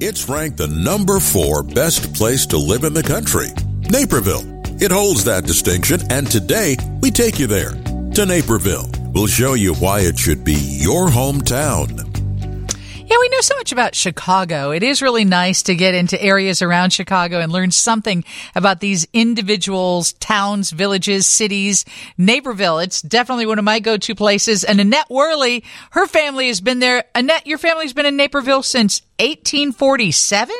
it's ranked the number four best place to live in the country. Naperville. It holds that distinction, and today we take you there to Naperville. We'll show you why it should be your hometown. Know so much about Chicago. It is really nice to get into areas around Chicago and learn something about these individuals, towns, villages, cities. Naperville, it's definitely one of my go-to places. And Annette Wehrli, her family has been there. Annette, your family's been in Naperville since 1847?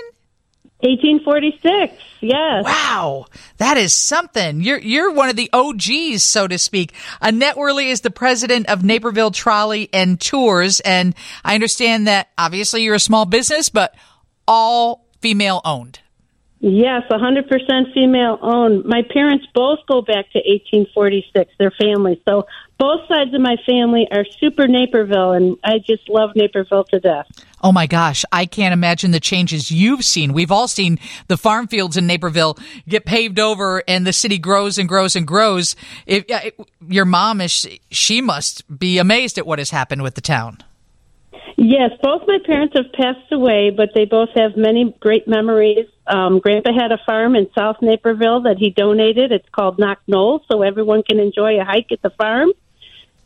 1846. Yes. Wow, that is something. You're you're one of the OGs, so to speak. Annette Wehrli is the president of Naperville Trolley and Tours, and I understand that obviously you're a small business, but all female owned. Yes, 100% female owned. My parents both go back to 1846, their family. So both sides of my family are super Naperville, and I just love Naperville to death. Oh my gosh, I can't imagine the changes you've seen. We've all seen the farm fields in Naperville get paved over and the city grows and grows and grows. If, your mom is, she must be amazed at what has happened with the town. Yes, both my parents have passed away, but they both have many great memories. Um, Grandpa had a farm in South Naperville that he donated. It's called Knoch Knoll, so everyone can enjoy a hike at the farm.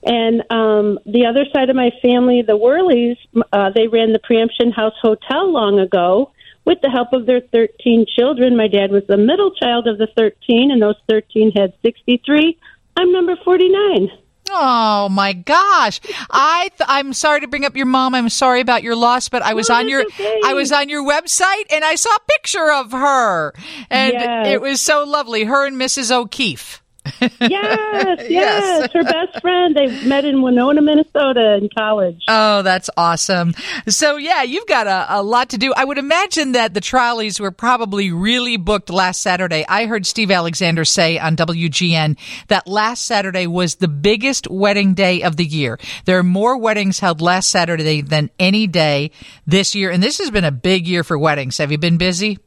And um, the other side of my family, the Wehrlis, uh, they ran the Preemption House Hotel long ago with the help of their 13 children. My dad was the middle child of the 13, and those 13 had 63. I'm number 49. Oh my gosh! I th- I'm sorry to bring up your mom. I'm sorry about your loss, but I was No, on your okay. I was on your website and I saw a picture of her, and Yes. it was so lovely. Her and Mrs. O'Keefe. Yes, yes, Yes. Her best friend. They met in Winona, Minnesota in college. Oh, that's awesome. So yeah, you've got a, a lot to do. I would imagine that the trolleys were probably really booked last Saturday. I heard Steve Alexander say on WGN that last Saturday was the biggest wedding day of the year. There are more weddings held last Saturday than any day this year. And this has been a big year for weddings. Have you been busy?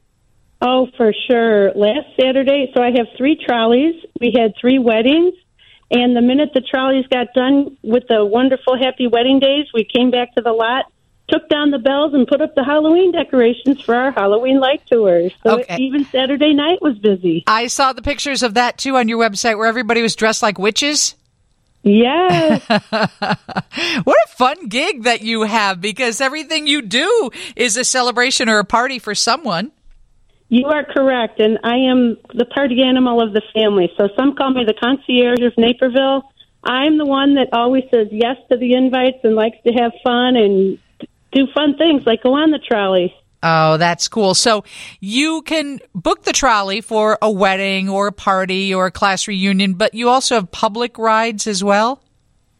Oh, for sure. Last Saturday, so I have three trolleys. We had three weddings. And the minute the trolleys got done with the wonderful happy wedding days, we came back to the lot, took down the bells, and put up the Halloween decorations for our Halloween light tours. So Okay. even Saturday night was busy. I saw the pictures of that too on your website where everybody was dressed like witches. Yes. What a fun gig that you have because everything you do is a celebration or a party for someone. You are correct, and I am the party animal of the family. So some call me the concierge of Naperville. I'm the one that always says yes to the invites and likes to have fun and do fun things like go on the trolley. Oh, that's cool. So you can book the trolley for a wedding or a party or a class reunion, but you also have public rides as well?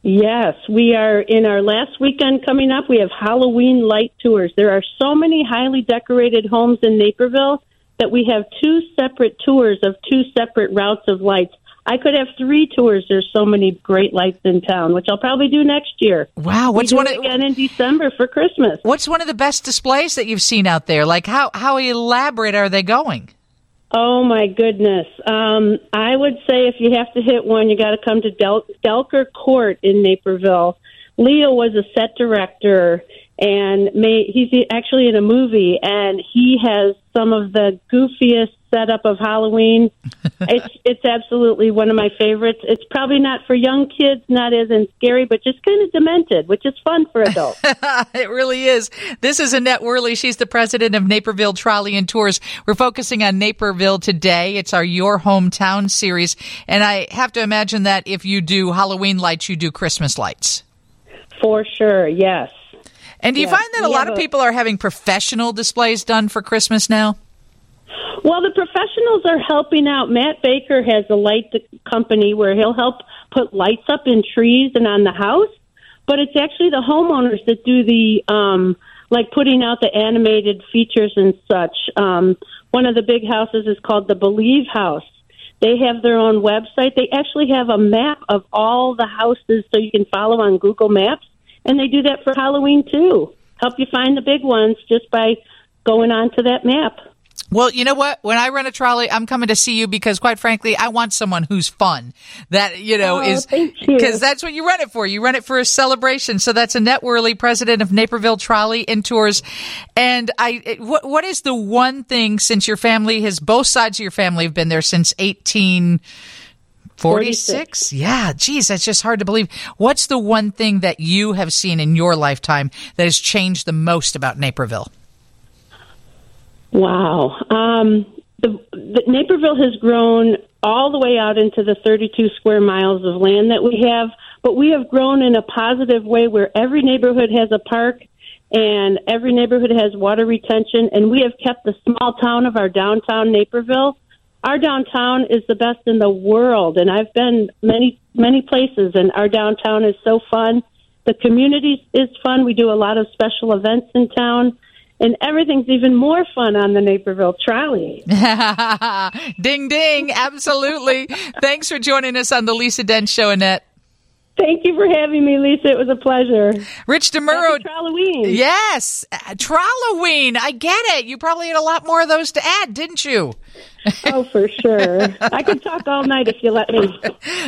Yes, we are in our last weekend coming up. We have Halloween light tours. There are so many highly decorated homes in Naperville that we have two separate tours of two separate routes of lights. I could have three tours. There's so many great lights in town, which I'll probably do next year. Wow, what's one of again in December for Christmas? what's one of the best displays that you've seen out there? Like how how elaborate are they going? Oh my goodness! Um, I would say if you have to hit one, you got to come to Del- Delker Court in Naperville. Leo was a set director, and may, he's actually in a movie, and he has some of the goofiest setup of Halloween. it's it's absolutely one of my favorites. It's probably not for young kids, not as in scary, but just kind of demented, which is fun for adults. it really is. This is Annette Wehrli. She's the president of Naperville Trolley and Tours. We're focusing on Naperville today. It's our Your Hometown series. And I have to imagine that if you do Halloween lights, you do Christmas lights. for sure, yes. And do you find that a lot of people are having professional displays done for Christmas now? Well, the professionals are helping out. Matt Baker has a light company where he'll help put lights up in trees and on the house, but it's actually the homeowners that do the um like putting out the animated features and such. Um one of the big houses is called the Believe House. They have their own website. They actually have a map of all the houses so you can follow on Google Maps, and they do that for Halloween too. Help you find the big ones just by going onto that map. Well, you know what? When I run a trolley, I'm coming to see you because, quite frankly, I want someone who's fun. That you know Oh, is because that's what you run it for. You run it for a celebration. So that's Annette Wehrli, president of Naperville Trolley and Tours. And I, it- what what is the one thing since your family has both sides of your family have been there since 1846? Yeah, geez, that's just hard to believe. What's the one thing that you have seen in your lifetime that has changed the most about Naperville? Wow. Um, the, the Naperville has grown all the way out into the 32 square miles of land that we have, but we have grown in a positive way where every neighborhood has a park and every neighborhood has water retention, and we have kept the small town of our downtown Naperville. Our downtown is the best in the world, and I've been many, many places, and our downtown is so fun. The community is fun. We do a lot of special events in town and everything's even more fun on the Naperville trolley. ding ding absolutely thanks for joining us on the lisa dent show annette Thank you for having me, Lisa. It was a pleasure. rich demuro Halloween. yes Trolloween. i get it you probably had a lot more of those to add didn't you Oh, for sure. I could talk all night if you let me.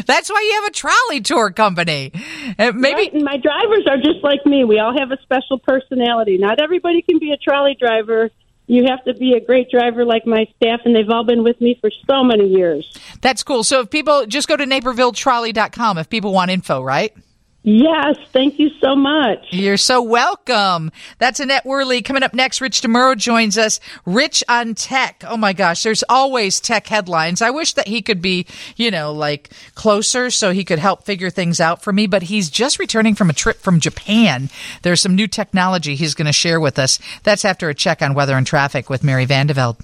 that's why you have a trolley tour company Uh, maybe Right, my drivers are just like me. We all have a special personality. Not everybody can be a trolley driver. You have to be a great driver like my staff, and they've all been with me for so many years. that's cool so if people just go to napervilletrolley.com if people want info right Yes, thank you so much. You're so welcome. That's Annette Wehrli. Coming up next, Rich DeMuro joins us. Rich on tech. Oh my gosh, there's always tech headlines. I wish that he could be, you know, like closer so he could help figure things out for me, but he's just returning from a trip from Japan. There's some new technology he's going to share with us. That's after a check on weather and traffic with Mary Vandevelde.